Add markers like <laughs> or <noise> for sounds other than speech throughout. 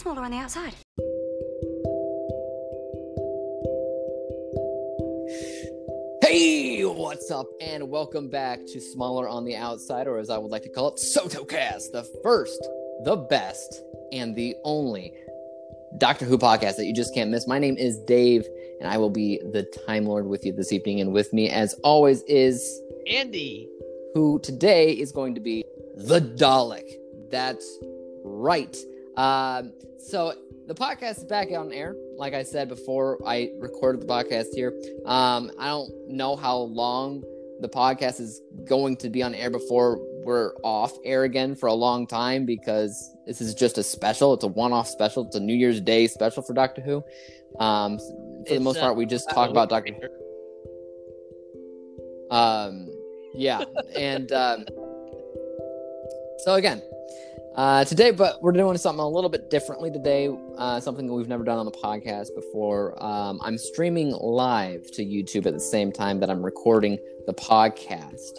smaller on the outside. Hey, what's up? And welcome back to Smaller on the Outside, or as I would like to call it, SotoCast, the first, the best, and the only Doctor Who podcast that you just can't miss. My name is Dave, and I will be the Time Lord with you this evening. And with me, as always, is Andy. who today is going to be the Dalek. That's right. Um, so the podcast is back on air. Like I said before, I recorded the podcast here. Um, I don't know how long the podcast is going to be on air before we're off air again for a long time because this is just a special. It's a one-off special. It's a New Year's Day special for Doctor Who. Um, for the most part, we just talk about Doctor. Who. Um, yeah, and um, so again, uh, today, but we're doing something a little bit differently today. Uh, something that we've never done on the podcast before. Um, I'm streaming live to YouTube at the same time that I'm recording the podcast.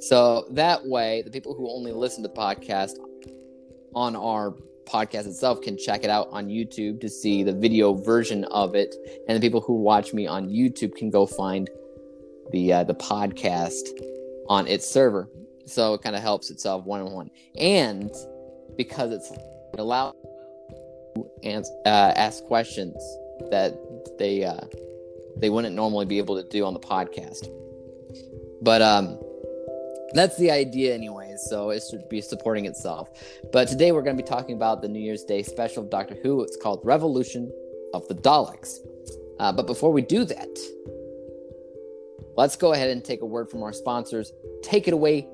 So that way, the people who only listen to the podcast on our podcast itself can check it out on YouTube to see the video version of it, and the people who watch me on YouTube can go find the uh, the podcast on its server. So it kind of helps itself one on one, and because it's it allows and uh, ask questions that they uh, they wouldn't normally be able to do on the podcast. But um, that's the idea, anyway. So it should be supporting itself. But today we're going to be talking about the New Year's Day special of Doctor Who. It's called Revolution of the Daleks. Uh, but before we do that, let's go ahead and take a word from our sponsors. Take it away.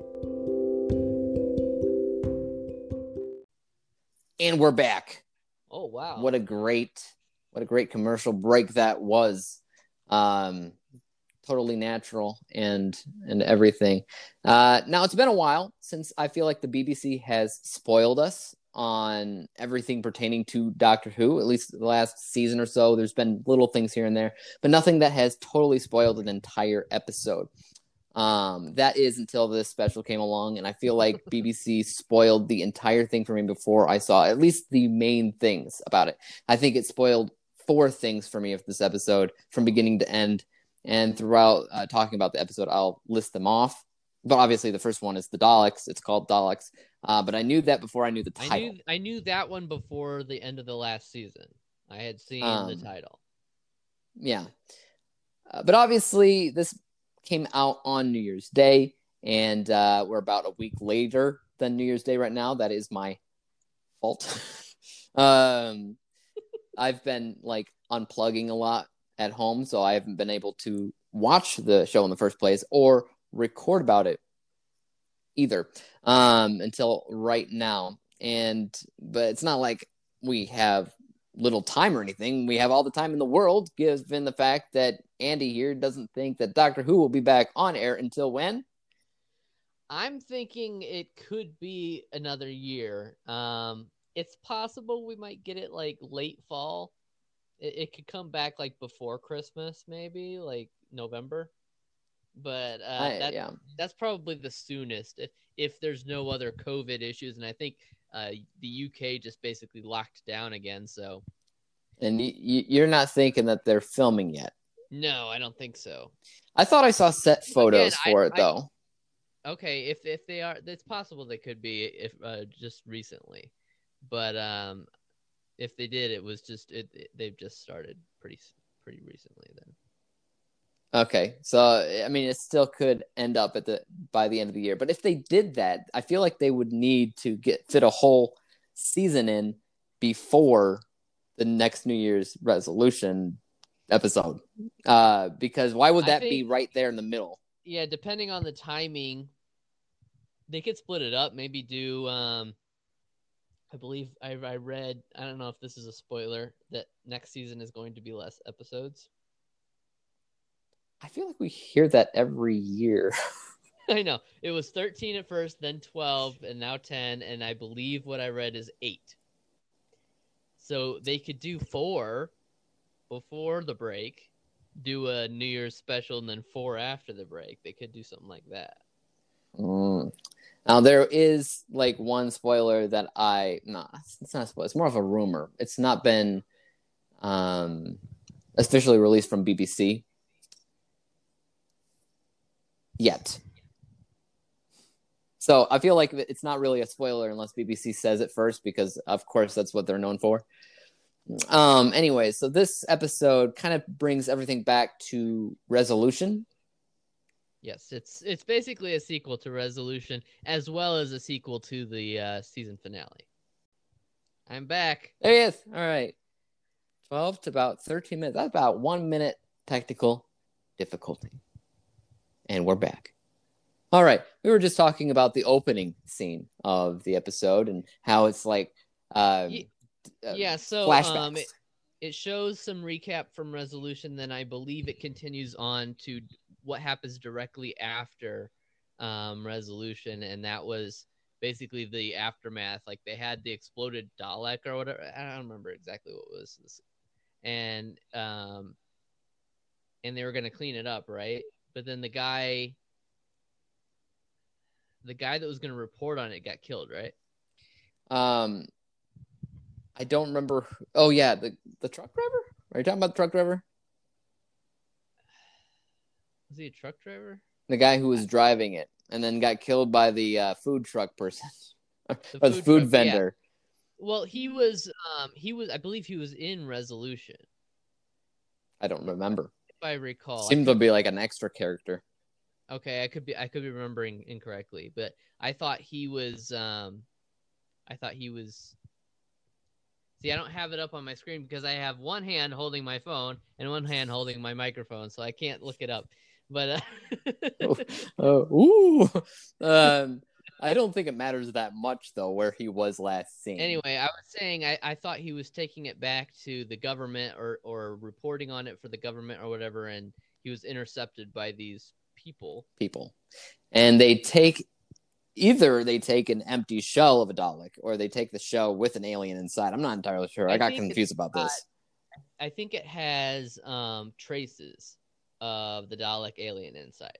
And we're back. Oh wow! What a great, what a great commercial break that was. Um, totally natural and and everything. Uh, now it's been a while since I feel like the BBC has spoiled us on everything pertaining to Doctor Who. At least the last season or so, there's been little things here and there, but nothing that has totally spoiled an entire episode. Um, that is until this special came along, and I feel <laughs> like BBC spoiled the entire thing for me before I saw at least the main things about it. I think it spoiled four things for me of this episode from beginning to end. And throughout uh, talking about the episode, I'll list them off. But obviously, the first one is the Daleks. It's called Daleks. Uh, but I knew that before I knew the title. I knew I knew that one before the end of the last season. I had seen the Um, title. Yeah. Uh, but obviously, this came out on New Year's Day, and uh, we're about a week later than New Year's Day right now. That is my fault. <laughs> um, I've been like unplugging a lot at home, so I haven't been able to watch the show in the first place or record about it either um, until right now. And but it's not like we have little time or anything. We have all the time in the world, given the fact that Andy here doesn't think that Doctor Who will be back on air until when? I'm thinking it could be another year. Um, it's possible we might get it like late fall. It, it could come back like before Christmas, maybe like November. But uh, I- that, yeah, that's probably the soonest if if there's no other COVID issues, and I think uh, the UK just basically locked down again. So and y- y- you're not thinking that they're filming yet. no, I don't think so. I thought I saw set photos I- for it I- though. Okay, if if they are, it's possible they could be if uh, just recently, but um, if they did, it was just it, it- they've just started pretty s- pretty recently. Then Okay, so I mean, it still could end up at the by the end of the year. But if they did that, I feel like they would need to get fit a whole season in before the next New Year's resolution episode. Uh, because why would that be right there in the middle? yeah, depending on the timing, they could split it up. Maybe do um, I believe I I read I don't know if this is a spoiler that next season is going to be less episodes. I feel like we hear that every year. <laughs> I know. It was 13 at first, then 12, and now 10. And I believe what I read is eight. So they could do four before the break, do a New Year's special, and then four after the break. They could do something like that. Mm. Now there is like one spoiler that I no, it's not a spoiler. It's more of a rumor. It's not been um officially released from BBC yet. So I feel like it's not really a spoiler unless BBC says it first, because of course that's what they're known for. Um. Anyway, so this episode kind of brings everything back to resolution. Yes, it's it's basically a sequel to Resolution as well as a sequel to the uh, season finale. I'm back. There he is. All right. 12 to about 13 minutes. That's about one minute technical difficulty. And we're back. All right. We were just talking about the opening scene of the episode and how it's like uh, uh, yeah, so um, it, it shows some recap from Resolution. Then I believe it continues on to what happens directly after um, Resolution, and that was basically the aftermath. Like they had the exploded Dalek or whatever. I don't remember exactly what it was, this. and um, and they were gonna clean it up, right? But then the guy, the guy that was gonna report on it, got killed, right? um, I don't remember. Oh, yeah. The, the truck driver? Are you talking about the truck driver? Was he a truck driver? The guy who was driving it and then got killed by the uh, food truck person <laughs> The or the food truck- yeah. vendor. Well, he was um he was I believe he was in Resolution, I don't remember. I recall. Seemed to be like an extra character. Okay, I could be I could be remembering incorrectly, but I thought he was um I thought he was See, I don't have it up on my screen because I have one hand holding my phone and one hand holding my microphone, so I can't look it up. But uh, Oh, ooh. <laughs> Um, I don't think it matters that much though where he was last seen. anyway, I was saying I, I thought he was taking it back to the government or or reporting on it for the government or whatever, and he was intercepted by these people. people, and they take either they take an empty shell of a Dalek or they take the shell with an alien inside. I'm not entirely sure. I, I got confused about this. I think it has um traces of the Dalek alien inside.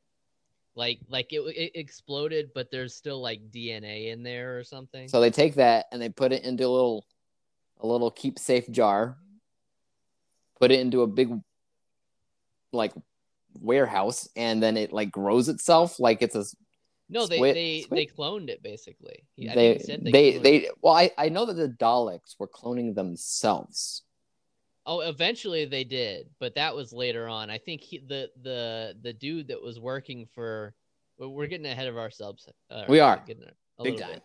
Like like it, it exploded, but there's still like DNA in there or something. So they take that and they put it into a little a little keep safe jar. Put it into a big like warehouse and then it like grows itself like it's a no, they squid- they squid? they cloned it basically. I they they they, they, well I, I know that the Daleks were cloning themselves. Oh, eventually they did, but that was later on. I think he, the the the dude that was working for. We're getting ahead of ourselves. Uh, We are. getting a, a Big time. bit.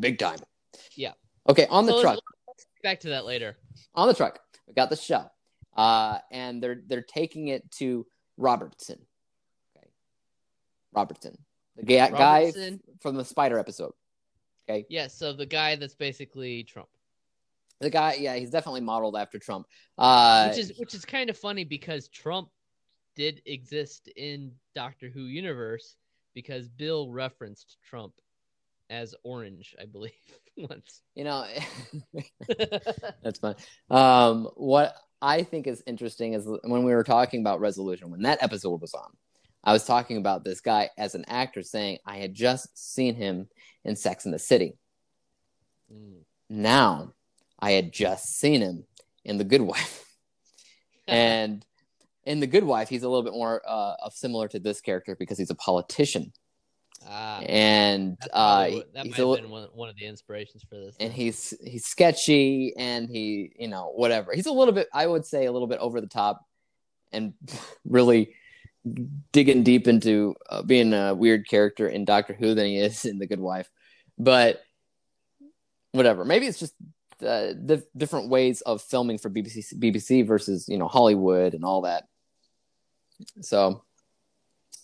Big time. Yeah. Okay, on the So truck. let's get Back to that later. on the truck. We got the shell, uh, and they're they're taking it to Robertson. Okay, Robertson, the guy Robertson. from the spider episode. Okay, Yeah, so the guy that's basically Trump. The guy, yeah, he's definitely modeled after Trump. Uh, which is which is kind of funny because Trump did exist in Doctor Who universe because Bill referenced Trump as orange, I believe, <laughs> once. you know, <laughs> <laughs> that's fun. Um, what I think is interesting is when we were talking about resolution when that episode was on. I was talking about this guy as an actor saying I had just seen him in Sex in the City. Mm. now I had just seen him in The Good Wife. <laughs> and in The Good Wife, he's a little bit more uh, of similar to this character because he's a politician. ah, And that, uh, that he's might have been one, one of the inspirations for this. and then. he's he's sketchy and he, you know, whatever. He's a little bit, I would say, a little bit over the top and <laughs> really digging deep into uh, being a weird character in Doctor Who than he is in The Good Wife. But whatever. Maybe it's just uh, the different ways of filming for BBC BBC versus you know Hollywood and all that. So,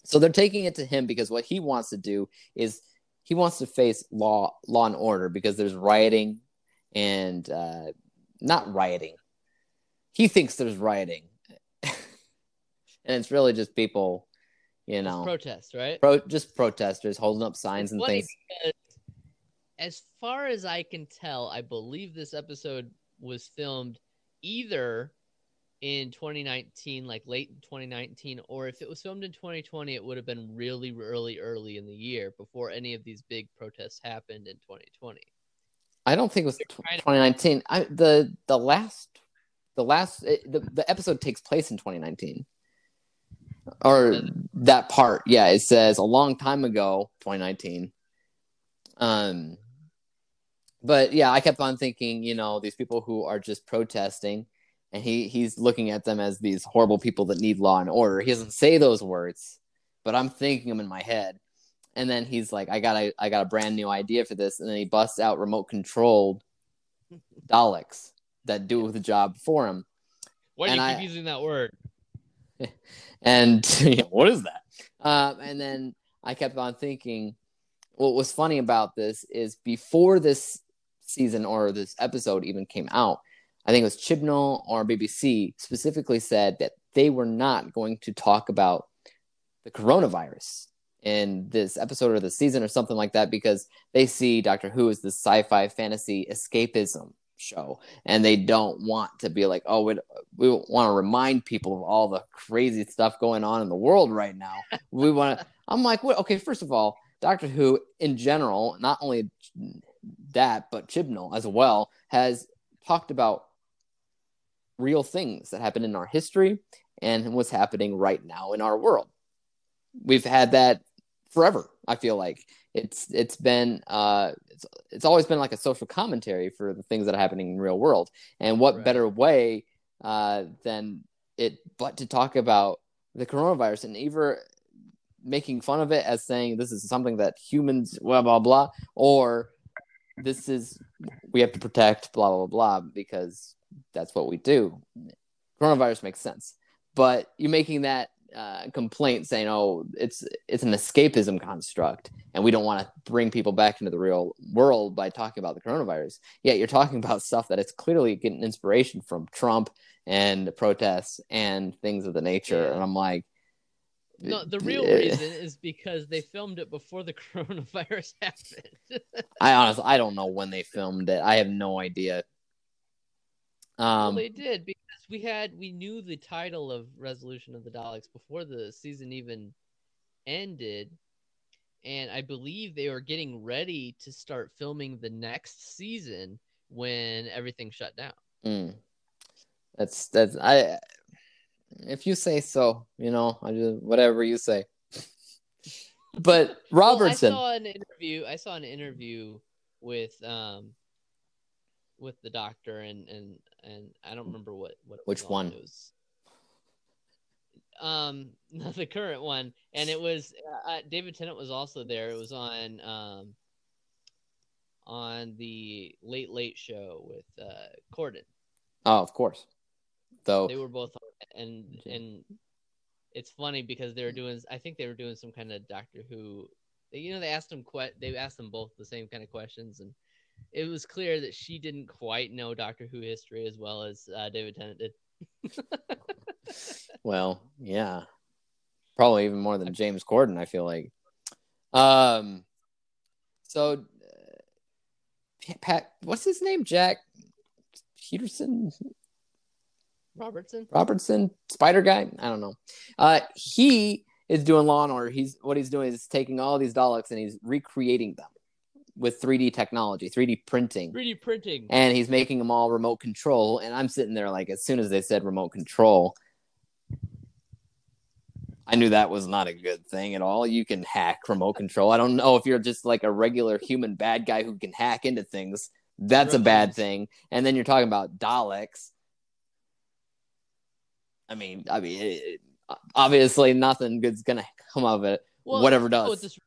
so they're taking it to him because what he wants to do is he wants to face law law and order because there's rioting and uh, not rioting. He thinks there's rioting, <laughs> and it's really just people, you It's know, protest, right? pro- just protesters holding up signs and things. because as far as I can tell, I believe this episode was filmed either in 2019, like late in 2019, or if it was filmed in 2020, it would have been really early, early in the year before any of these big protests happened in 2020. I don't think it was 2019. I, the the last the last it, the the episode takes place in 2019 or that part yeah it says a long time ago 2019 um but yeah i kept on thinking you know these people who are just protesting and he he's looking at them as these horrible people that need law and order he doesn't say those words but i'm thinking them in my head and then he's like i got a i got a brand new idea for this and then he busts out remote controlled <laughs> daleks that do the job for him Why do And you I- keep using that word? <laughs> and <laughs> yeah, what is that? Um, and then I kept on thinking, what was funny about this is before this season or this episode even came out, I think it was Chibnall or BBC specifically said that they were not going to talk about the coronavirus in this episode or the season or something like that because they see Doctor Who as this sci-fi fantasy escapism show and they don't want to be like oh we, we want to remind people of all the crazy stuff going on in the world right now. We want to i'm like what okay first of all doctor who in general not only that but chibnall as well has talked about real things that happen in our history and what's happening right now in our world. We've had that forever i feel like. It's it's been uh it's, it's always been like a social commentary for the things that are happening in real world. And what Right. better way uh than it but to talk about the coronavirus and either making fun of it as saying this is something that humans blah blah blah or this is we have to protect blah blah blah because that's what we do. Coronavirus makes sense. But you're making that uh, complaint saying oh it's it's an escapism construct and we don't want to bring people back into the real world by talking about the coronavirus. Yet you're talking about stuff that it's clearly getting inspiration from trump and protests and things of the nature. And i'm like No, the real reason is because they filmed it before the <laughs> coronavirus happened. i honestly i don't know when they filmed it i have no idea well, um they did because we had we knew the title of Resolution of the Daleks before the season even ended, and I believe they were getting ready to start filming the next season when everything shut down. Mm. That's that's I. If you say so, you know, I just whatever you say. But Robertson, Well, I saw an interview. I saw an interview with um with the doctor and and and I don't remember what what it Which was on. one? It was um <laughs> not the current one, and it was uh, David Tennant was also there. It was on um on the Late Late Show with uh Corden. oh, of course. Though, They were both on and and it's funny because they were doing. I think they were doing some kind of Doctor Who. You know, they asked them que- They asked them both the same kind of questions, and it was clear that she didn't quite know Doctor Who history as well as uh, David Tennant did. <laughs> well, yeah, probably even more than James Corden. I feel like. Um, so, uh, Pat, what's his name? Jack Peterson, Robertson. Robertson, Spider Guy. I don't know. Uh, he is doing Law and Order. He's what he's doing is taking all these Daleks and he's recreating them with 3D technology, 3D printing, 3D printing. and he's making them all remote control. And I'm sitting there like, as soon as they said remote control, I knew that was not a good thing at all. You can hack remote control. I don't know if you're just like a regular human bad guy who can hack into things. That's a bad thing. And then you're talking about Daleks. I mean, I mean, it, obviously nothing good's gonna come of it. Whatever you know does. what this,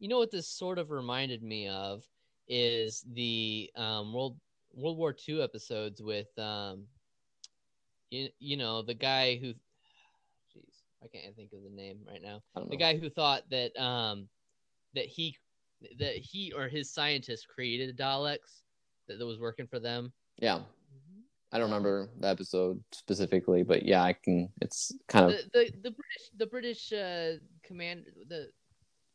you know what this sort of reminded me of is the um, World World War II episodes with um, you, you know the guy who, jeez, I can't think of the name right now. The guy who thought that um, that he that he or his scientist created Daleks that, that was working for them. Yeah, I don't remember the episode specifically, but yeah, I can. It's kind of The the, the British the British uh, command the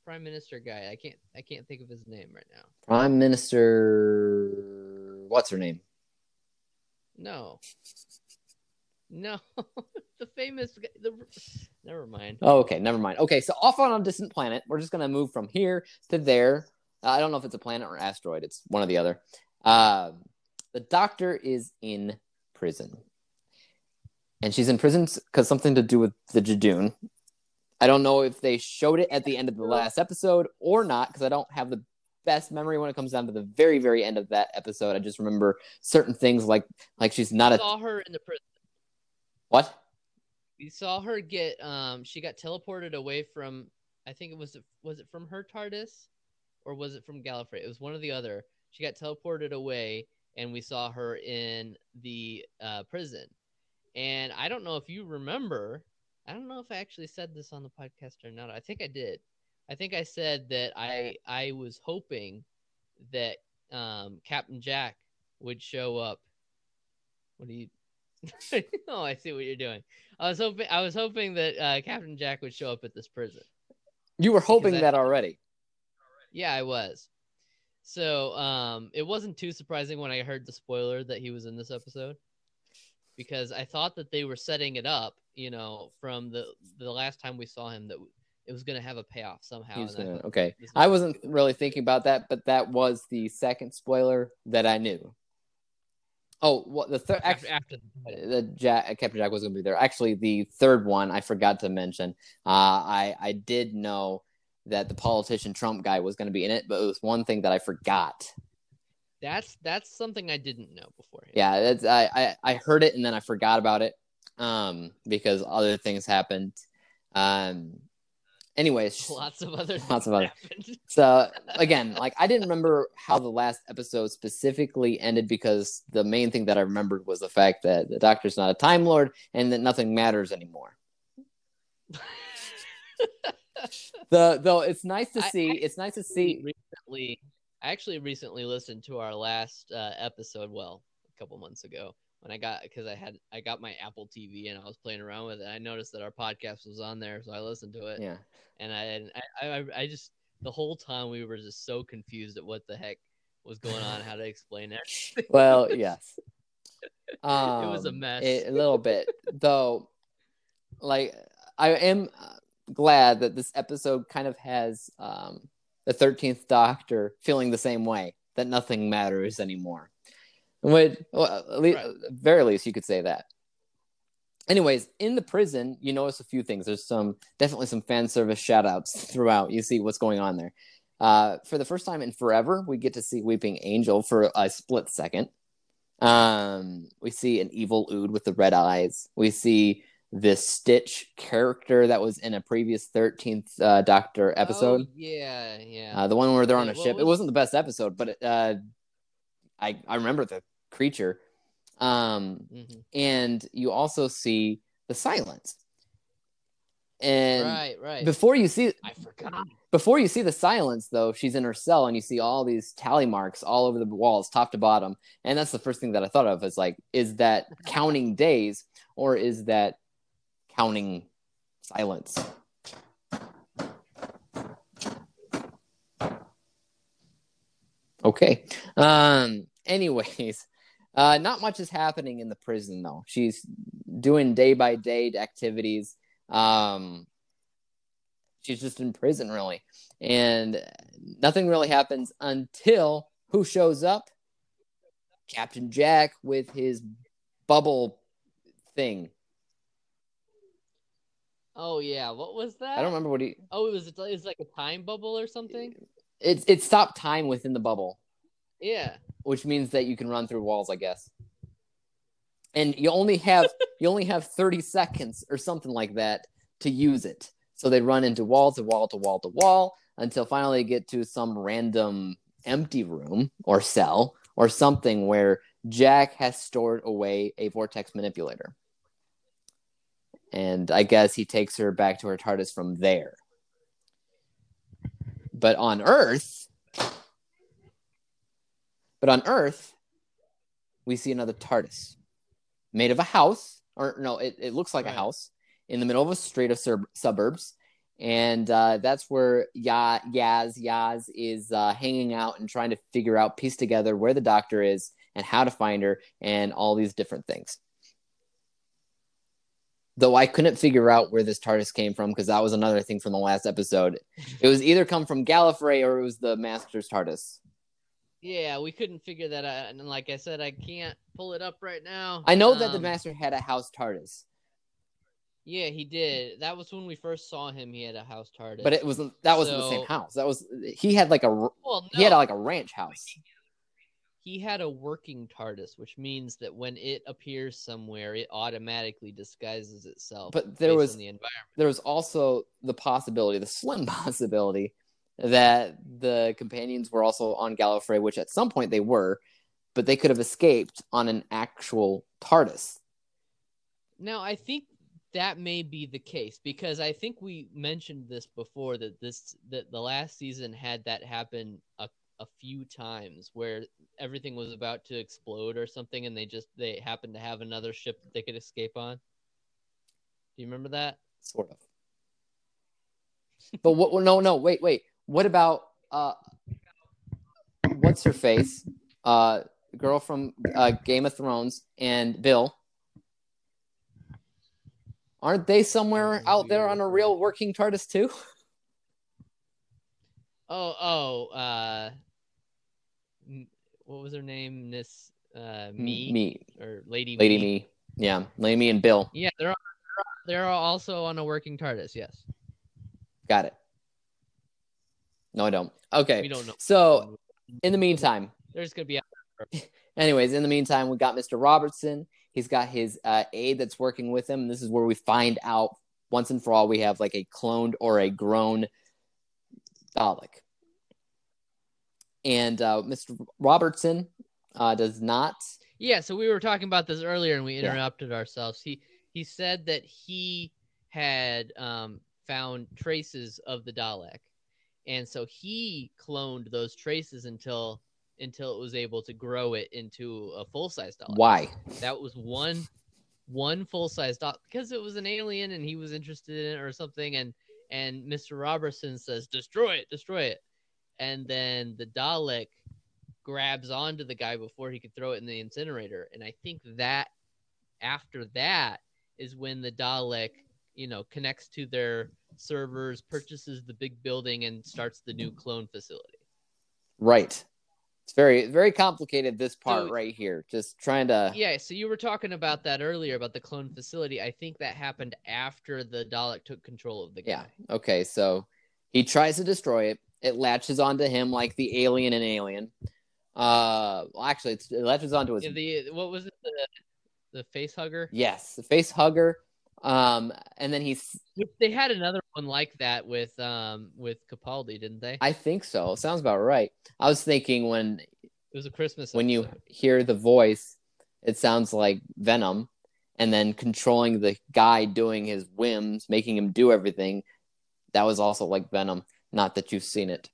prime minister guy. I can't I can't think of his name right now. Prime Minister. What's her name? No. No, <laughs> the famous. The never mind. Oh, okay, never mind. Okay, so off on a distant planet, we're just gonna move from here to there. I don't know if it's a planet or asteroid. It's one or the other. Uh, the doctor is in prison, and she's in prison because something to do with the Judoon. I don't know if they showed it at the end of the last episode or not because I don't have the best memory when it comes down to the very very end of that episode. I just remember certain things like like she's not I a saw her in the prison. what? We saw her get. Um, she got teleported away from. I think it was. Was it from her TARDIS, or was it from Gallifrey? It was one or the other. She got teleported away, and we saw her in the uh, prison. And I don't know if you remember. I don't know if I actually said this on the podcast or not. I think I did. I think I said that I I was hoping that um, Captain Jack would show up. What do you? <laughs> oh, I see what you're doing. I was hoping I was hoping that uh, Captain Jack would show up at this prison. You were hoping I- that already. Yeah, I was. So um, it wasn't too surprising when I heard the spoiler that he was in this episode, because I thought that they were setting it up, you know, from the the last time we saw him that it was going to have a payoff somehow. He was and I gonna, thought okay. I was- wasn't really thinking about that, but that was the second spoiler that I knew. Oh, what the third? after, after the the Jack, Captain Jack was going to be there. Actually, the third one I forgot to mention. Uh, I I did know that the politician Trump guy was going to be in it, but it was one thing that I forgot. That's that's something I didn't know beforehand. Yeah, that's I I, I heard it and then I forgot about it, um, because other things happened. Um, anyways, <laughs> lots of other <laughs> Lots of other- happened. <laughs> So again, like I didn't remember how the last episode specifically ended because the main thing that I remembered was the fact that the Doctor's not a Time Lord and that nothing matters anymore. <laughs> The though it's nice to I- see. it's nice to see. recently I actually recently listened to our last uh, episode well a couple months ago when I got because I had I got my Apple TV and I was playing around with it I noticed that our podcast was on there so I listened to it Yeah, and I, and I I I just the whole time we were just so confused at what the heck was going on how to explain <laughs> it well, <laughs> yes. It was a Um, mess. A, a little bit, though. Like I am glad that this episode kind of has um, the Thirteenth Doctor feeling the same way that nothing matters anymore. Would well, at least, Right. very least you could say that. Anyways, in the prison, you notice a few things. There's some definitely some fan service shout outs throughout. You see what's going on there. Uh, for the first time in forever, we get to see Weeping Angel for a split second. Um, we see an evil Ood with the red eyes. We see this Stitch character that was in a previous 13th uh, Doctor episode. Oh, yeah yeah Uh, the one where they're on a what ship. It was- wasn't the best episode, but it, uh, I I remember the creature. Um, Mhm. and you also see the silence. And right right before you see I forgot before you see the silence though she's in her cell and you see all these tally marks all over the walls top to bottom and that's the first thing that i thought of is like is that <laughs> counting days or is that counting silence. Okay. Um anyways uh not much is happening in the prison though. She's doing day by day activities. Um she's just in prison really. And nothing really happens until who shows up? Captain jack with his bubble thing oh yeah. What was that i don't remember what he oh it was it was like a time bubble or something? It, it stopped time within the bubble. Yeah. Which means that you can run through walls i guess. And you only have <laughs> you only have 30 seconds or something like that to use it. So they run into wall to wall to wall to wall until finally they get to some random empty room or cell or something where jack has stored away a vortex manipulator and i guess he takes her back to her tardis from there but on earth but on Earth, we see another TARDIS made of a house, or no, it, it looks like Right. a house in the middle of a street of sur- suburbs. And uh, that's where ya- Yaz Yaz is uh, hanging out and trying to figure out, piece together where the doctor is and how to find her and all these different things. Though I couldn't figure out where this TARDIS came from because that was another thing from the last episode. It was either come from Gallifrey or it was the Master's TARDIS. Yeah, we couldn't figure that out, and like I said, I can't pull it up right now. I know that the Um, Master had a house TARDIS, Yeah, he did. That was when we first saw him. He had a house TARDIS. but it wasn't. that wasn't the same house. That was he had like a well, no, he had like a ranch house. He had a working TARDIS, which means that when it appears somewhere, it automatically disguises itself. But there was the environment. there was also the possibility, the slim <laughs> possibility, that the companions were also on Gallifrey, which at some point they were, but they could have escaped on an actual TARDIS. Now, I think that may be the case because I think we mentioned this before that this that the last season had that happen a, a few times where everything was about to explode or something and they just they happened to have another ship that they could escape on. Do you remember that? Sort of. But what? No, no, wait, wait. What about uh, what's her face? Uh, girl from uh, Game of Thrones and Bill. Aren't they somewhere out there on a real working TARDIS too? <laughs> Oh, oh, uh m- what was her name? Miss uh me, me, or Lady Lady Me. Yeah, Lady Me and Bill. Yeah, they're they're also on a working TARDIS, yes. Got it. No, I don't. Okay. We don't know. So, in the meantime, There's gonna be <laughs> anyways, in the meantime, we got Mr. Robertson. He's got his uh, aide that's working with him. This is where we find out once and for all we have like a cloned or a grown Dalek. And uh, Mr. Robertson uh, does not. Yeah, so we were talking about this earlier and we Yeah. interrupted ourselves. He he said that he had um, found traces of the Dalek, and so he cloned those traces until until it was able to grow it into a full size Dalek. Why? That was one one full size Dalek because it was an alien and he was interested in it or something. And and Mr. Robertson says, "Destroy it, destroy it," and then the Dalek grabs onto the guy before he could throw it in the incinerator. And I think that after that is when the Dalek, you know, connects to their servers, purchases the big building, and starts the new clone facility. Right. It's very, very complicated, this part So- right here. Just trying to. Yeah, so you were talking about that earlier about the clone facility. I think that happened after the Dalek took control of the guy. Yeah. Okay. So he tries to destroy it. It latches onto him like the alien in Alien. Uh, well, actually, it's, it latches onto his Yeah, the what was it the the face hugger? yes, the face hugger. Um, and then he's They had another one like that with um with Capaldi, didn't they? I think so. Sounds about right. I was thinking when it was a Christmas. when you hear the voice, it sounds like Venom, and then controlling the guy doing his whims, making him do everything. That was also like Venom. Not that you've seen it.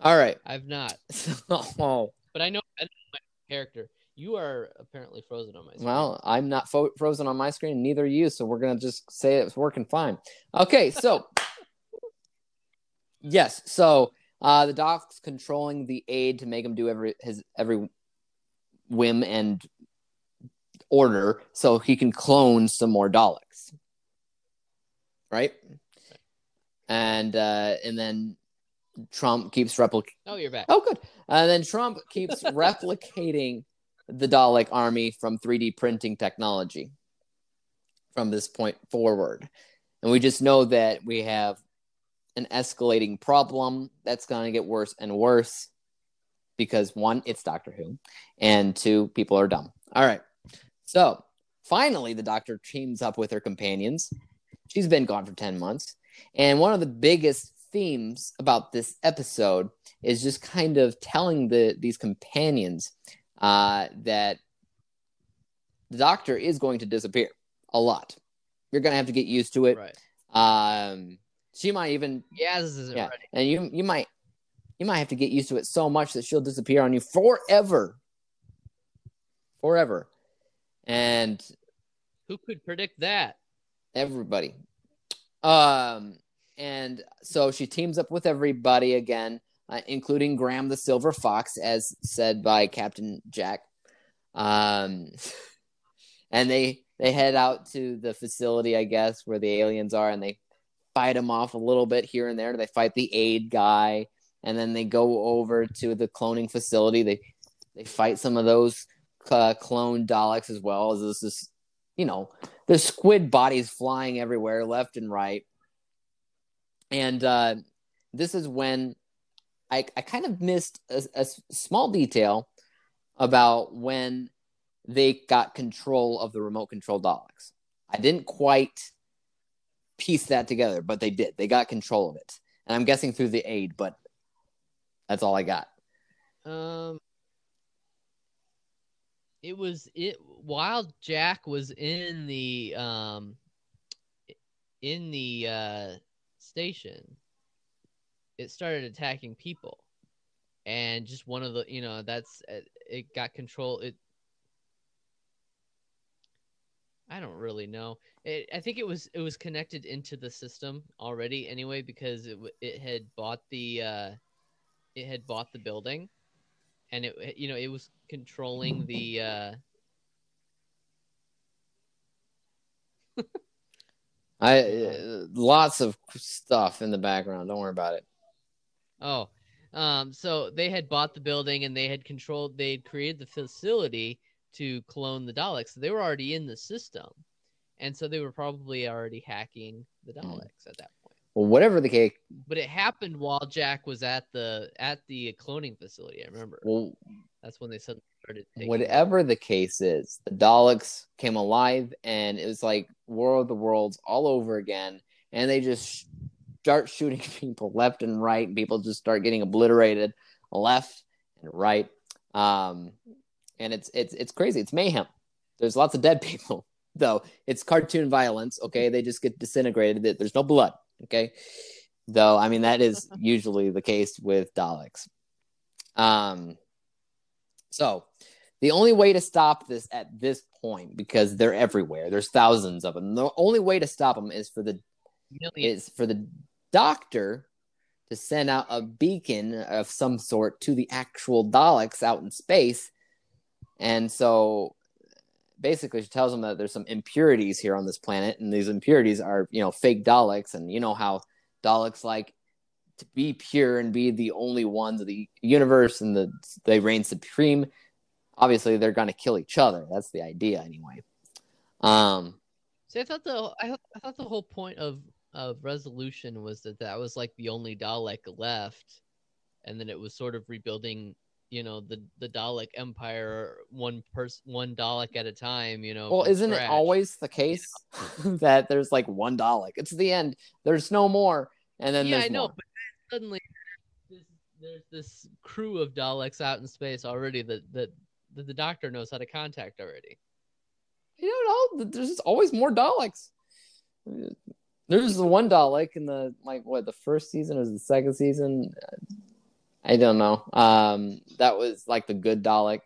All right. I've not, <laughs> So, but I know I know my character. You are apparently frozen on my screen. well, I'm not fo- frozen on my screen, neither are you. So we're gonna just say it's working fine. Okay, so <laughs> yes, so uh, the doc's controlling the aide to make him do every his every whim and order, so he can clone some more Daleks, right? And uh, and then Trump keeps replicating. Oh, you're back. Oh, good. And then Trump keeps <laughs> replicating the Dalek army from 3D printing technology from this point forward. And we just know that we have an escalating problem that's going to get worse and worse because one, it's Doctor Who, and two, people are dumb. All right. So finally, the doctor teams up with her companions. She's been gone for 10 months. And one of the biggest themes about this episode is just kind of telling the these companions uh, that the doctor is going to disappear a lot. You're going to have to get used to it. Right. Um, she might even Yaz isn't yeah, ready. and you you might you might have to get used to it so much that she'll disappear on you forever, forever, and Who could predict that? everybody. Um, and so she teams up with everybody again, uh, including Graham the Silver Fox, as said by Captain Jack. Um, <laughs> and they they head out to the facility, I guess, where the aliens are, and they fight them off a little bit here and there. They fight the aid guy, and then they go over to the cloning facility. They they fight some of those uh, clone Daleks as well as this, this, you know, there's squid bodies flying everywhere, left and right. And uh, this is when I, I kind of missed a, a small detail about when they got control of the remote control Daleks. I didn't quite piece that together, but they did. They got control of it. And I'm guessing through the aid, but that's all I got. Um it was it while Jack was in the um in the uh station. It started attacking people. And just one of the you know that's uh, it got control it I don't really know. It, I think it was it was connected into the system already anyway because it it had bought the uh, it had bought the building, and it you know it was controlling the. Uh... <laughs> I uh, lots of stuff in the background. Don't worry about it. Oh, um, so they had bought the building and they had controlled. They had created the facility to clone the Daleks. So they were already in the system, and so they were probably already hacking the hmm. Daleks at that point. Well, whatever the case. But it happened while Jack was at the at the cloning facility. I remember. Well, that's when they suddenly started. Whatever the case is, the Daleks came alive, and it was like War of the Worlds all over again, and they just start shooting <laughs> people left and right, and people just start getting obliterated left and right. Um, and it's it's it's crazy. It's mayhem. There's lots of dead <laughs> people, though. It's cartoon violence. Okay, they just get disintegrated. There's no blood. Okay, though. I mean that is <laughs> usually the case with Daleks. Um, so the only way to stop this at this point, because they're everywhere, there's thousands of them. The only way to stop them is for the is for the doctor to send out a beacon of some sort to the actual Daleks out in space and so basically she tells them that there's some impurities here on this planet and these impurities are, you know, fake Daleks and you know how Daleks like to be pure and be the only ones of the universe and the they reign supreme. Obviously, they're going to kill each other. That's the idea, anyway. Um, see, I thought the I, I thought the whole point of of resolution was that that was like the only Dalek left, and then it was sort of rebuilding you know the the Dalek Empire one person one Dalek at a time. You know. Well, isn't scratch. it always the case <laughs> that there's like one Dalek? It's the end. There's no more, and then yeah, I know, more. but suddenly there's, there's this crew of Daleks out in space already that that, that the Doctor knows how to contact already. You don't know. There's always more Daleks. There's the one Dalek in the like what the first season or the second season. I don't know. Um, that was like the good Dalek.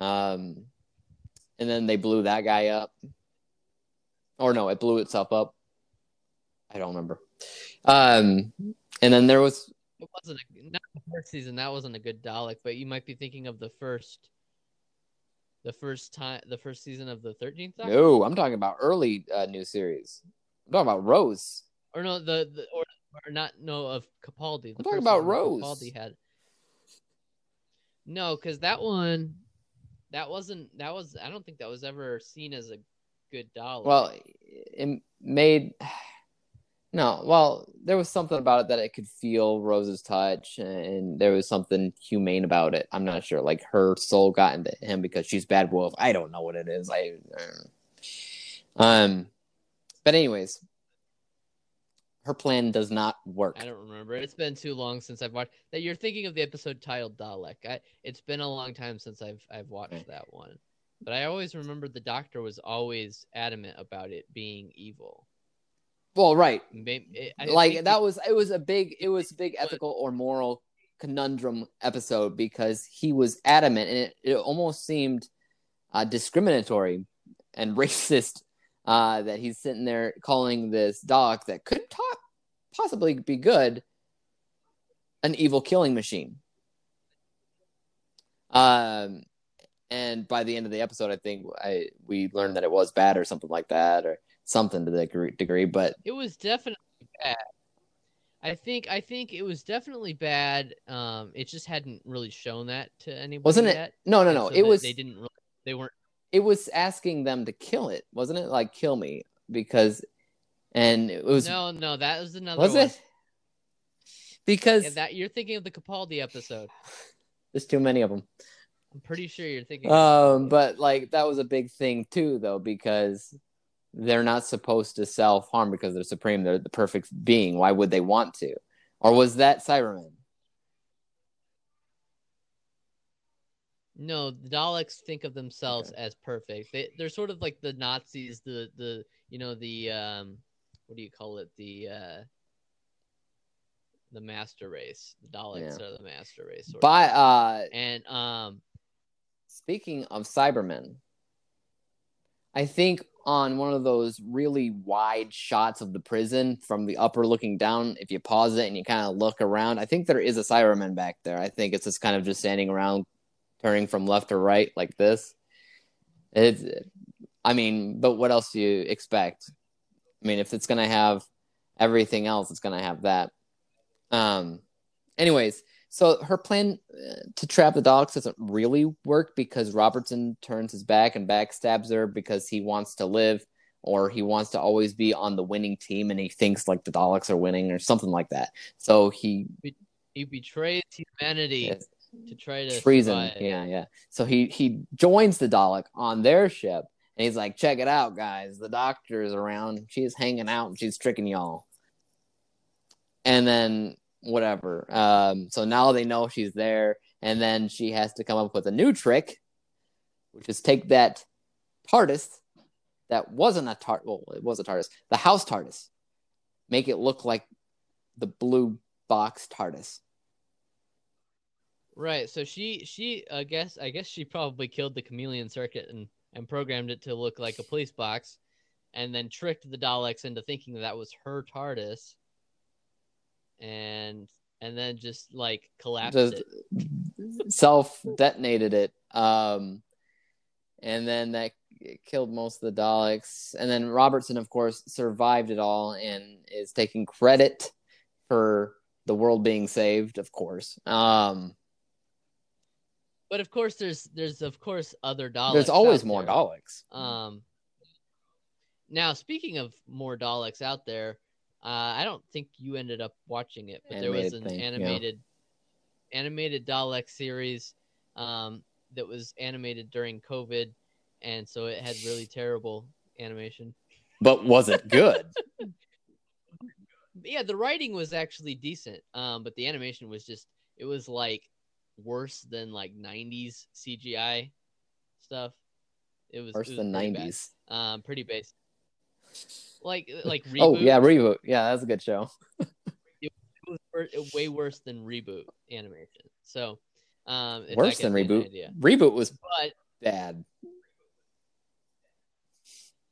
Um, and then they blew that guy up. Or no, it blew itself up. I don't remember. Um, and then there was. It wasn't a, not the first season. That wasn't a good Dalek, but you might be thinking of the first, the first time, the first season of the Thirteenth. No, I'm talking about early uh, new series. I'm talking about Rose. Or no, the, the or or not know of Capaldi. I'm talking about Rose. Capaldi had. No, because that one, that wasn't. That was. I don't think that was ever seen as a good Dalek. Well, it made. No, well, there was something about it that it could feel Rose's touch, and there was something humane about it. I'm not sure, like her soul got into him because she's bad wolf. I don't know what it is. I, um, but anyways, her plan does not work. I don't remember. It's been too long since I've watched that. You're thinking of the episode titled Dalek. I, it's been a long time since I've I've watched that one, but I always remember the Doctor was always adamant about it being evil. Well, right. It, like that was it was a big it was a big ethical or moral conundrum episode because he was adamant and it, it almost seemed uh, discriminatory and <laughs> racist uh, that he's sitting there calling this dog that could talk, possibly be good an evil killing machine. Um, and by the end of the episode, I think I we learned that it was bad or something like that, or something to that degree. but It was definitely bad. I think I think it was definitely bad. Um, it just hadn't really shown that to anybody wasn't it? yet. No, no, no. so it was. They didn't. Really, they weren't. It was asking them to kill it, wasn't it? Like kill me because, and it was. no, no, that was another. was one. it? Because Yeah, that you're thinking of the Capaldi episode. there's too many of them. I'm pretty sure you're thinking. Um, but like that was a big thing too, though, because they're not supposed to self harm because they're supreme. They're the perfect being. Why would they want to? Or was that Cyberman? No, the Daleks think of themselves as perfect. They they're sort of like the Nazis, the the you know the um what do you call it? The uh the master race. The Daleks Yeah. are the master race. By uh, And um speaking of Cybermen, I think on one of those really wide shots of the prison from the upper looking down, if you pause it and you kind of look around, I think there is a Cyberman back there. I think it's just kind of just standing around, turning from left to right like this. It's, I mean, but what else do you expect? I mean, if it's gonna have everything else, it's gonna have that. Um. Anyways, so her plan uh, to trap the dogs doesn't really work because Robertson turns his back and backstabs her because he wants to live or he wants to always be on the winning team and he thinks like the Daleks are winning or something like that. So he he betrays humanity Yes. To try to treason. survive. Yeah, yeah. So he he joins the Dalek on their ship and he's like, "Check it out, guys. The doctor is around. She's hanging out and she's tricking y'all." And then whatever. Um, so now they know she's there, and then she has to come up with a new trick, which is take that TARDIS that wasn't a TARDIS. Well, it was a TARDIS. The house TARDIS. Make it look like the blue box TARDIS. Right. So she she I guess I guess she probably killed the chameleon circuit and and programmed it to look like a police box, and then tricked the Daleks into thinking that, was her TARDIS, and and then just like collapsed just it. self detonated it. Um, and then that killed most of the Daleks. And then Robertson, of course, survived it all and is taking credit for the world being saved, of course. Um, But of course, there's there's of course other Daleks. there's always more there. Daleks. Um. Now, speaking of more Daleks out there, uh, I don't think you ended up watching it, but there was an thing, yeah. animated animated Dalek series um, that was animated during COVID, and so it had really <laughs> terrible animation. But was it good? <laughs> Yeah, the writing was actually decent, um, but the animation was just it was like worse than like '90s CGI stuff. It was Worse it was than pretty bad. 90s. Um, pretty basic. Like <laughs> like reboot. Oh, yeah, Reboot. Yeah, that's a good show. <laughs> it was way worse than reboot animation. So, um, Worse than gives you an Reboot. Reboot was But bad.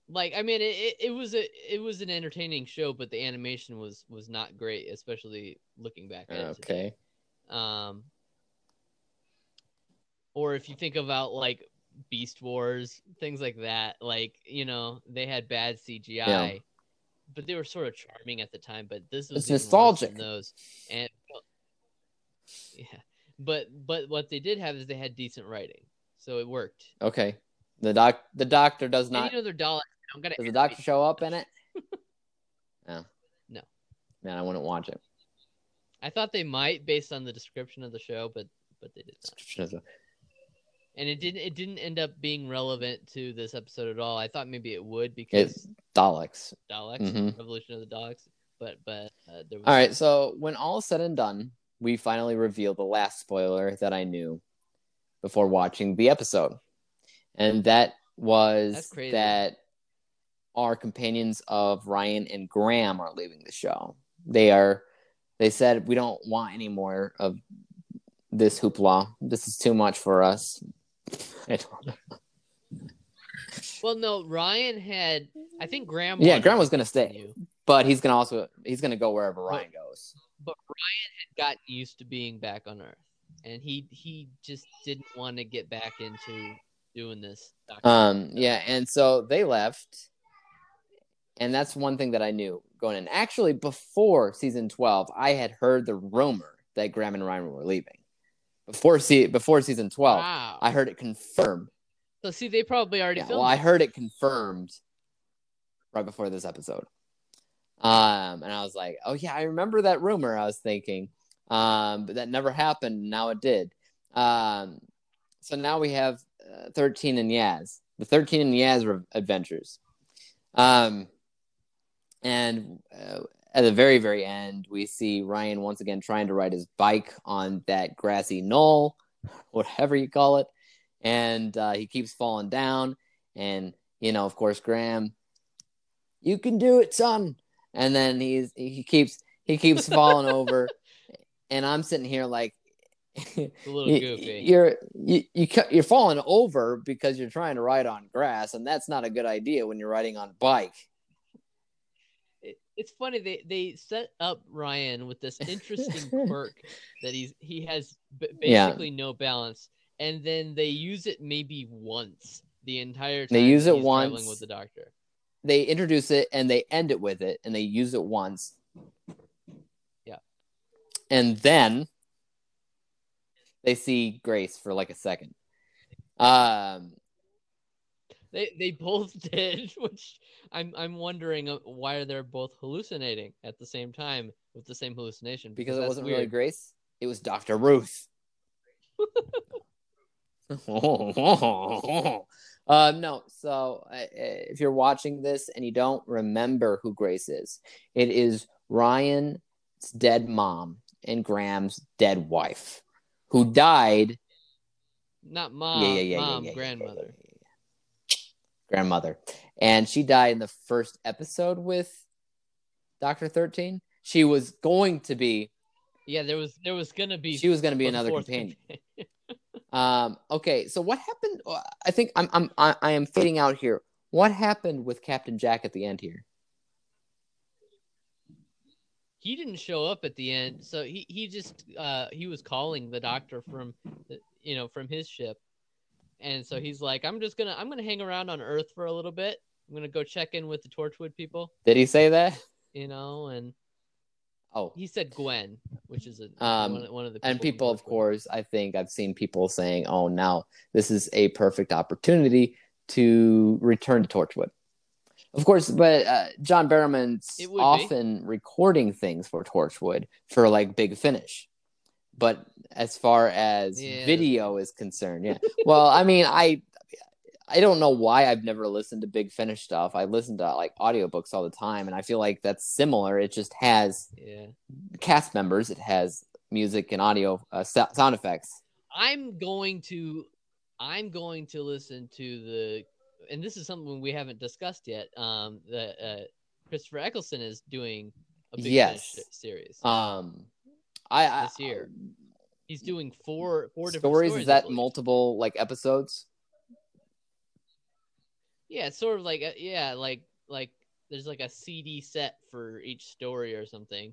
like, I mean, it, it, it was a it was an entertaining show, but the animation was was not great, especially looking back at it. Okay. Um, or if you think about like Beast Wars, things like that, like you know, they had bad CGI. Yeah. But they were sort of charming at the time. But this was nostalgic. those, and <laughs> yeah, but but what they did have is they had decent writing, so it worked. Okay. The doc the doctor does And not you know, they're Daleks. I'm gonna. Does the doctor show up in it? <laughs> No. No. Man, I wouldn't watch it. I thought they might based on the description of the show, but but they did not. And it didn't. It didn't end up being relevant to this episode at all. I thought maybe it would because Daleks. Daleks, Mhm. Revolution of the Daleks, but but uh, there was All right, so when all is said and done, we finally reveal the last spoiler that I knew before watching the episode. And that was that our companions of Ryan and Graham are leaving the show. They are they said we don't want any more of this hoopla. This is too much for us. I don't know. Well, no, Ryan had. I think Graham. Yeah, Graham was gonna stay. But he's gonna also he's gonna go wherever Ryan goes. but Ryan had gotten used to being back on Earth, and he he just didn't want to get back into doing this. Um, yeah, and so they left, and that's one thing that I knew going in. Actually, before season twelve, I had heard the rumor that Graham and Ryan were leaving. Before see before season twelve, wow. I heard it confirmed. so see, they probably already Yeah, filmed. well, I heard it confirmed right before this episode. Um, and I was like, oh yeah, I remember that rumor. I was thinking, um, but that never happened. Now it did. Um, so now we have uh, thirteen and Yaz, the thirteen and Yaz re- adventures. Um, and uh, at the very very end, we see Ryan once again trying to ride his bike on that grassy knoll, <laughs> whatever you call it, and uh, he keeps falling down. And you know, of course, Graham, you can do it, son. And then he's he keeps he keeps <laughs> falling over, and I'm sitting here like, a <laughs> little you- goofy. You're you, you you're falling over because you're trying to ride on grass, and that's not a good idea when you're riding on a bike. It- it's funny they they set up Ryan with this interesting <laughs> quirk that he's he has b- Yeah. basically no balance, and then they use it maybe once the entire time. They use it once. with the doctor. They introduce it and they end it with it, and they use it once. Yeah. and then they see Grace for like a second. Um, They they both <laughs> did, which I'm I'm wondering uh, why they're both hallucinating at the same time with the same hallucination. because it wasn't really weird. Grace, it was Doctor Ruth. <laughs> uh, no, so uh, if you're watching this and you don't remember who Grace is, it is Ryan's dead mom and Graham's dead wife, who died. Not mom, yeah, yeah, yeah, mom, yeah, yeah, grandmother. Grandmother, and she died in the first episode with Doctor Thirteen. She was going to be. Yeah, there was there was gonna be She was going to be another companion. <laughs> Um, okay, so what happened? uh, I think I'm I'm I, I am fading out here. What happened with Captain Jack at the end here? he didn't show up at the end, so he he just uh he was calling the doctor from the, you know from his ship, and so he's like, I'm just gonna I'm gonna hang around on Earth for a little bit. I'm gonna go check in with the Torchwood people, Did he say that? you know, and Oh, he said Gwen, which is a Um, one, of- one of the and people, of course, I think I've seen people saying, "Oh, now this is a perfect opportunity to return to Torchwood." Of course, but uh, John Barrowman's would be. often recording things for Torchwood for like Big Finish. But as far as Yeah. video is concerned, yeah. well, I mean, I I don't know why I've never listened to Big Finish stuff. I listen to like audiobooks all the time, and I feel like that's similar. It just has Yeah, cast members. It has music and audio uh, sound effects. I'm going to I'm going to listen to the and this is something we haven't discussed yet. Um, that uh, Christopher Eccleston is doing a big Yes. Finish series Um, I, I this year. He's doing four four different stories. stories. Is that multiple like episodes? Yeah, it's sort of like yeah, like like there's like a CD set for each story or something,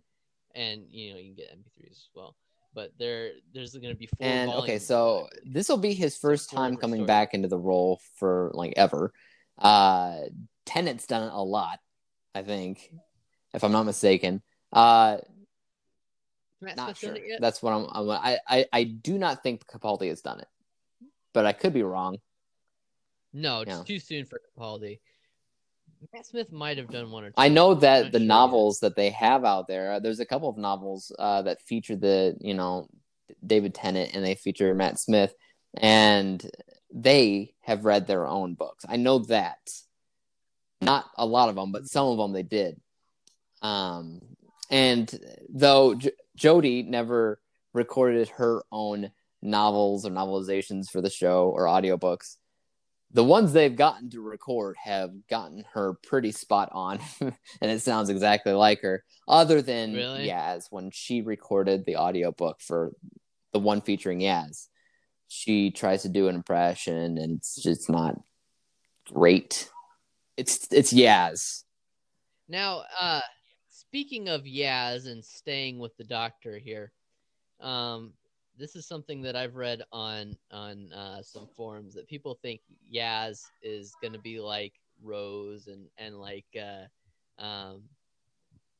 and you know you can get MP3s as well. But there there's going to be four. And okay, so this will be his first time coming stories. back into the role for like ever. Uh, Tennant's done it a lot, I think, if I'm not mistaken. Uh, Matt not sure. yet? That's what I'm, I'm. I, I I do not think Capaldi has done it, but I could be wrong. No, it's Yeah. too soon for Capaldi. Matt Smith might have done one or two. I know that the sure yet. novels that they have out there, uh, there's a couple of novels uh, that feature the, you know, David Tennant and they feature Matt Smith, and they have read their own books. I know that. Not a lot of them, but some of them they did. Um, and though J- Jodie never recorded her own novels or novelizations for the show or audiobooks, the ones they've gotten to record have gotten her pretty spot on <laughs> and it sounds exactly like her other than Really? yaz when she recorded the audiobook for the one featuring yaz. She tries to do an impression and it's just not great. It's it's yaz. Now, uh, speaking of Yaz and staying with the Doctor here, um, this is something that I've read on on uh, some forums that people think Yaz is gonna be like Rose and and like uh, um,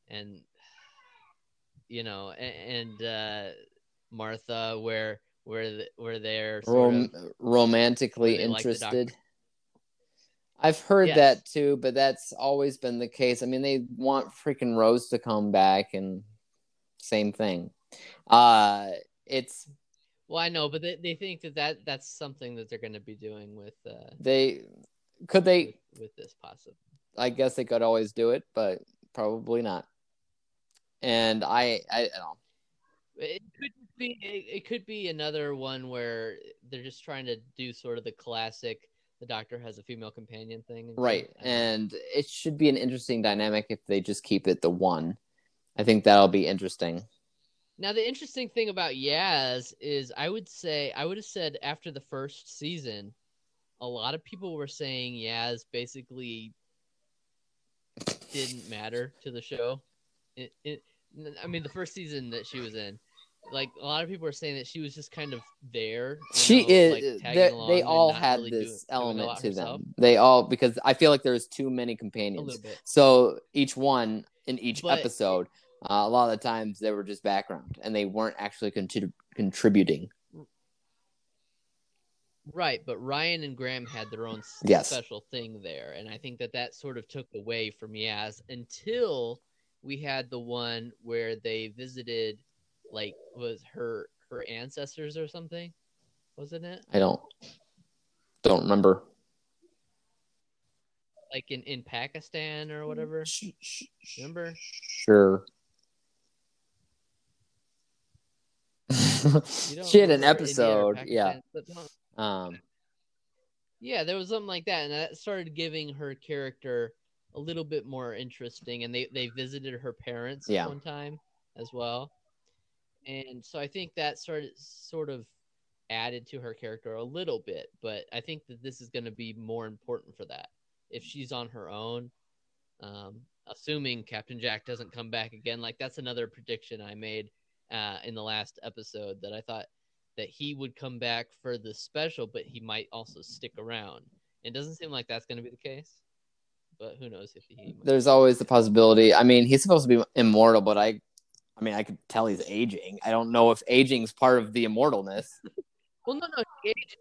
and you know and, and uh, Martha where where the, where they're Rom- of, romantically where they like the interested. I've heard Yes. that too, but that's always been the case. I mean, they want freaking Rose to come back, and same thing. Uh, it's well I know but they, they think that, that that's something that they're gonna be doing with uh they could they. with, with this possible I guess they could always do it, but probably not. And I, I, I don't. It could be it, it could be another one where they're just trying to do sort of the classic the doctor has a female companion thing. Right. And it should be an interesting dynamic if they just keep it the one. I think that'll be interesting. Now the interesting thing about Yaz is I would say I would have said after the first season, a lot of people were saying Yaz basically didn't matter to the show. It, it, I mean, the first season that she was in, like a lot of people are saying that she was just kind of there. She know, is. like, they- along they and all had really this element to herself. them. They all because I feel like there's too many companions. So each one in each But- episode, uh, a lot of the times they were just background and they weren't actually contrib- contributing. Right, but Ryan and Graham had their own Yes. special thing there, and I think that that sort of took away from Yaz until we had the one where they visited, like, was her her ancestors or something, wasn't it? I don't don't remember. Like in in Pakistan or whatever. Remember? Sure. <laughs> She had an remember India or episode, yeah. Pakistan, but no- Um, Yeah, there was something like that, and that started giving her character a little bit more interesting. And they they visited her parents Yeah. one time as well, and so I think that started sort of added to her character a little bit. But I think that this is going to be more important for that if she's on her own. Um, assuming Captain Jack doesn't come back again, like that's another prediction I made uh, in the last episode that I thought that he would come back for the special, but he might also stick around. It doesn't seem like that's going to be the case, but who knows if he. There's always the possibility. I mean, he's supposed to be immortal, but I, I mean, I could tell he's aging. I don't know if aging's part of the immortalness. <laughs> Well, no, no, he, aged.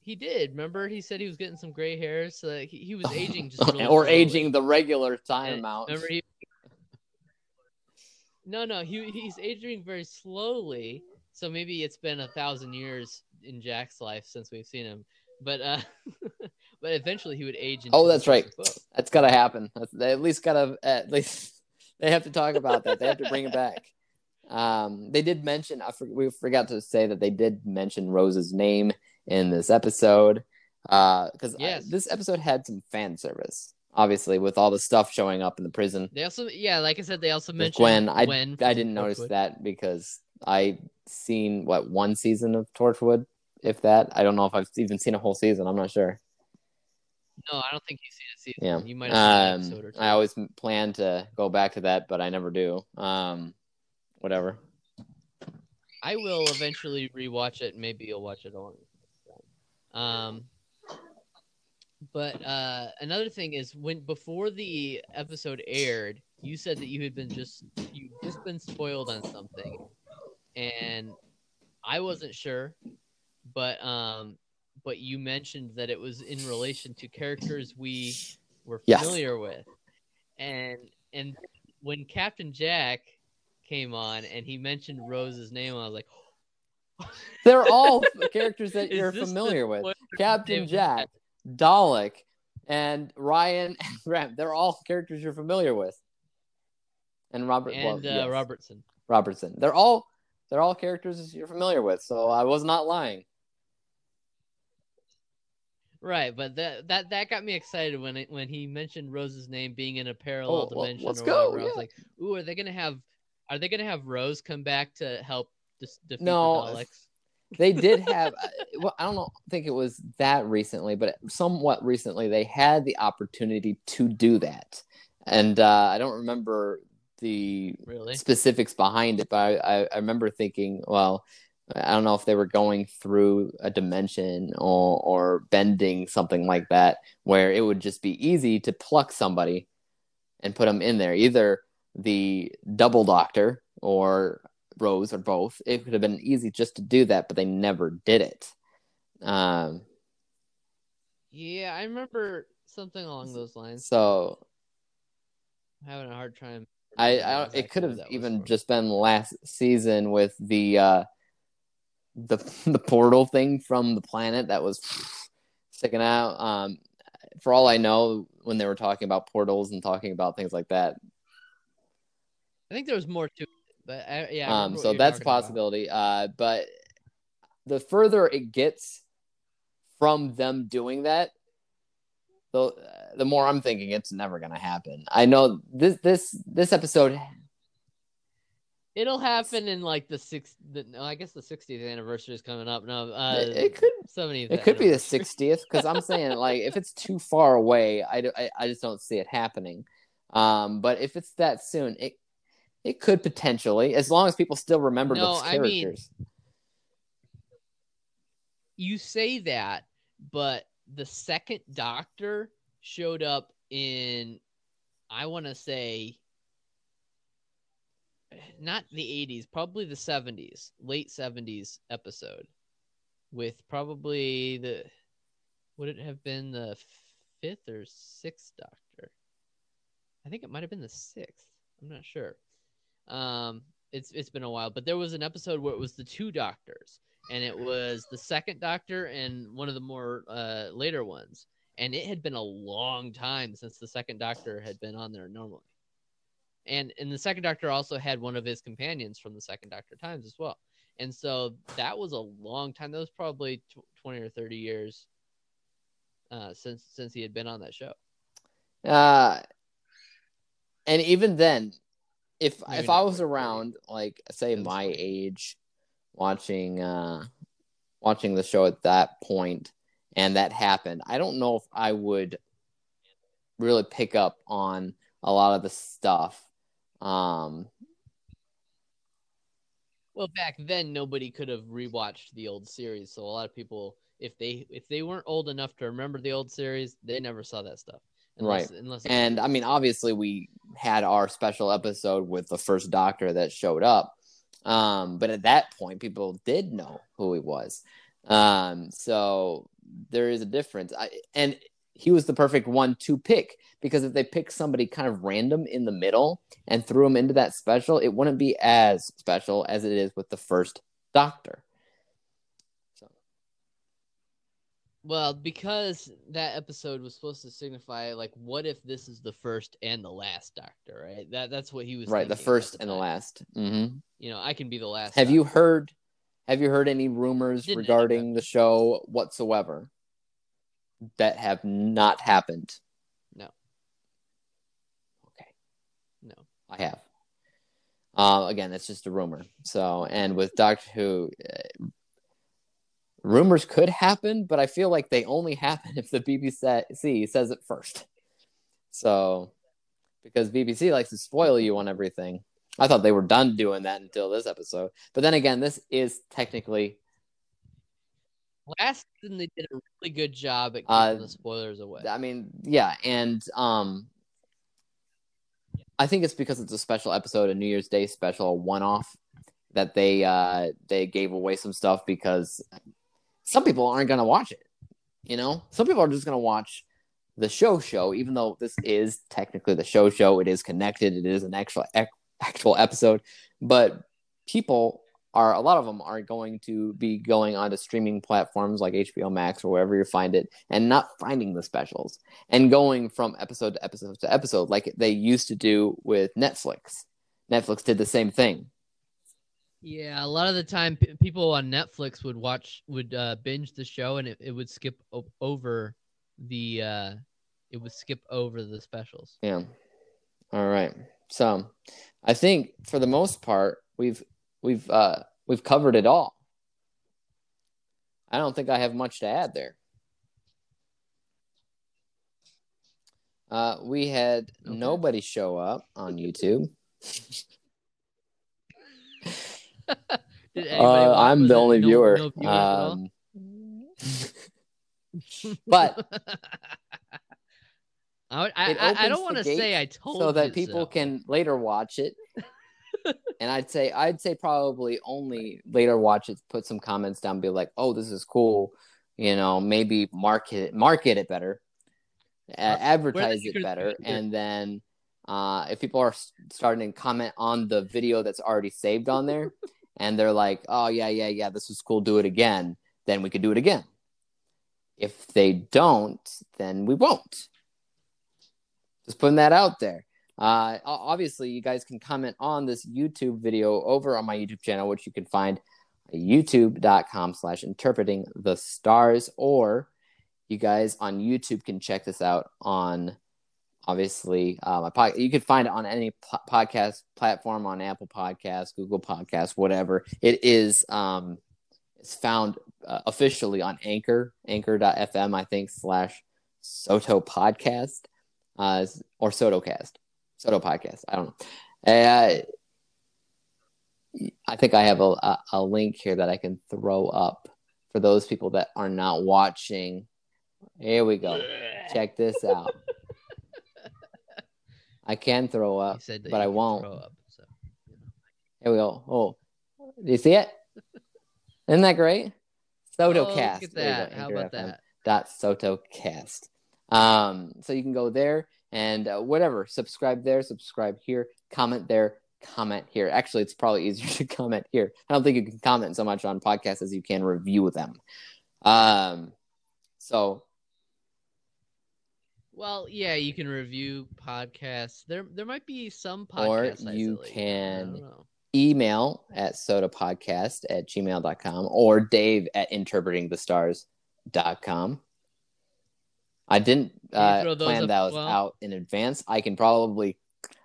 he did. Remember, he said he was getting some gray hairs, so that he, he was <laughs> aging just really or slowly. aging the regular time And amount. Remember, he. <laughs> No, no, he he's aging very slowly. So maybe it's been a thousand years in Jack's life since we've seen him, but uh, but eventually he would age. Oh, that's right. That's gotta happen. That's, at least gotta at least they have to talk about that. They have to bring it back. Um, they did mention. I for, we forgot to say that they did mention Rose's name in this episode because Yes. this episode had some fan service. Obviously, with all the stuff showing up in the prison They also, yeah, like I said, they also mentioned Gwen. I Gwen I didn't notice Torchwood. that because I seen what one season of Torchwood, if that. I don't know if I've even seen a whole season. I'm not sure. No, I don't think you've seen a season. Yeah. You might have Um, episode or two. I always plan to go back to that, but I never do. Um, whatever. I will eventually rewatch it. Maybe you'll watch it along. Um, but uh, another thing is when before the episode aired, you said that you had been just you just been spoiled on something, and I wasn't sure, but um, but you mentioned that it was in relation to characters we were Yes. familiar with, and and when Captain Jack came on and he mentioned Rose's name, I was like. <laughs> They're all characters that <laughs> you're familiar with. Captain Jack? Dalek, and Ryan <laughs> and Graham. They're all characters you're familiar with. And Robert well, and uh, yes, Robertson. Robertson. They're all they're all characters you're familiar with. So I was not lying. Right, but that that that got me excited when it, when he mentioned Rose's name being in a parallel Oh, well, dimension. let's go, whatever. I was yeah. like, "Ooh, are they gonna have? Are they gonna have Rose come back to help dis- defeat No, the Daleks?" They did <laughs> have well, I don't know, think it was that recently, but somewhat recently they had the opportunity to do that. And uh, I don't remember the Really? specifics behind it, but I, I, I remember thinking, well, I don't know if they were going through a dimension or, or bending something like that, where it would just be easy to pluck somebody and put them in there. Either the double doctor or Rose or both. It could have been easy just to do that, but they never did it. Um, Yeah, I remember something along those lines. so I'm having a hard time. I, I it could have even just been last season with the uh the <laughs> the portal thing from the planet that was sticking out. Um, for all I know, when they were talking about portals and talking about things like that, I think there was more to it, but I, yeah. I um, so that's a possibility. Uh, but the further it gets from them doing that, the the more I'm thinking it's never gonna happen. I know this this this episode It'll happen in like the sixth. The, no, I guess the 60th anniversary is coming up. No, uh, it, it could 70th. it could be the 60th because I'm saying like if it's too far away, I, I I just don't see it happening. Um, but if it's that soon, it it could potentially, as long as people still remember No, those I mean- characters. You say that, but the second Doctor showed up in, I want to say, not the 80s, probably the 70s, late 70s episode, with probably the, would it have been the fifth or sixth Doctor? I think it might have been the sixth. I'm not sure. Um, it's it's been a while, but there was an episode where it was the two doctors, and it was the second doctor and one of the more uh, later ones, and it had been a long time since the second doctor had been on there normally, and and the second doctor also had one of his companions from the second doctor times as well, and so that was a long time. That was probably tw- twenty or thirty years uh, since since he had been on that show. Uh, and even then, if Maybe if I was around, like say At least my 20. age, watching uh watching the show at that point, and that happened, I don't know if I would really pick up on a lot of the stuff. Um, Well, back then nobody could have rewatched the old series, so a lot of people, if they if they weren't old enough to remember the old series, they never saw that stuff. Unless, Unless and I mean, obviously, we had our special episode with the first Doctor that showed up, um, but at that point, people did know who he was. Um, so there is a difference, I, and he was the perfect one to pick because if they picked somebody kind of random in the middle and threw him into that special, it wouldn't be as special as it is with the first Doctor. So well, because that episode was supposed to signify like, what if this is the first and the last Doctor, right? That that's what he was right, the first and the last. hmm You know, I can be the last. Have you heard? Have you heard any rumors Didn't regarding the show whatsoever that have not happened? No. Okay, No. I have. Uh, again, that's just a rumor. So, and with Doctor Who, uh, rumors could happen, but I feel like they only happen <laughs> if the BBC says it first. So, because BBC likes to spoil you on everything. I thought they were done doing that until this episode. But then again, this is technically Last season they did a really good job at keeping Uh, the spoilers away. I mean, yeah, and um, I think it's because it's a special episode, a New Year's Day special, a one-off, that they uh they gave away some stuff because some people aren't gonna watch it. You know, some people are just gonna watch the show show, even though this is technically the show show. It is connected. It is an actual ec- actual episode, but people are a lot of them are going to be going onto streaming platforms like HBO Max or wherever you find it and not finding the specials and going from episode to episode to episode like they used to do with Netflix. Netflix did the same thing. Yeah, a lot of the time p- people on Netflix would watch would uh, binge the show and it, it would skip o- over the uh it would skip over the specials. Yeah. All right. So, I think for the most part we've we've uh we've covered it all. I don't think I have much to add there. Uh, we had Okay. nobody show up on YouTube. <laughs> Uh. I'm the only no- viewer. no viewers at all? um, <laughs> <laughs> but I, I, I, I don't want to say I told so that people so. can later watch it. And I'd say I'd say probably only later watch it, put some comments down, be like, "Oh, this is cool," you know, maybe market it, market it better, Uh, advertise it better, and then uh, if people are starting to comment on the video that's already saved on there, <laughs> and they're like, "Oh yeah, yeah, yeah, this was cool, do it again," then we could do it again. If they don't, then we won't. Just putting that out there. Uh, obviously, you guys can comment on this YouTube video over on my YouTube channel, which you can find youtube.com slash interpreting the stars, or you guys on YouTube can check this out on obviously uh, my pod- you can find it on any po- podcast platform on Apple Podcasts, Google Podcasts, whatever. It is um, it's found uh, officially on Anchor, anchor.fm, I think, slash Soto Podcast uh, or SotoCast. Soto Podcast. I don't know. Uh, I think I have a, a, link here that I can throw up for those people that are not watching. Here we go. Check this out. I can throw up. but I won't. throw up, so, you know. Here we go. Oh, do you see it? <laughs> Isn't that great? Oh, SotoCast. look at There that. How about that? dot sotocast um so you can go there and uh, whatever subscribe there subscribe here comment there comment here. Actually it's probably <laughs> easier to comment here. I don't think you can comment so much on podcasts as you can review them. Um so. Well, yeah, you can review podcasts. There, there might be some podcasts. sites you can- email at sotapodcast at gmail.com or dave at interpretingthestars.com i didn't uh, plan those well? out in advance i can probably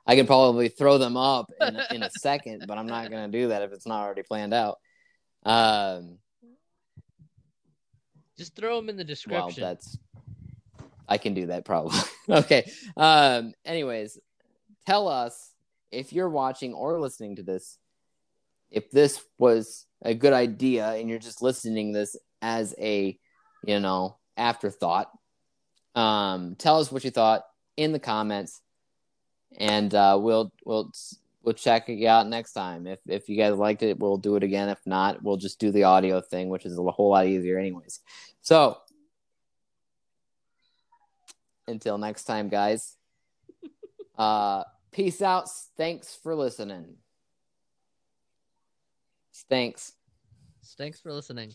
i can probably throw them up in, a- <laughs> in a second but i'm not going to do that if it's not already planned out um Just throw them in the well description. that's i can do that probably <laughs> okay um anyways tell us if you're watching or listening to this if this was a good idea and you're just listening this as a you know afterthought um tell us what you thought in the comments and uh we'll we'll we'll check it out next time. If if you guys liked it we'll do it again. If not we'll just do the audio thing which is a whole lot easier anyways. So until next time guys. <laughs> Uh peace out. Thanks for listening. Thanks. Thanks for listening.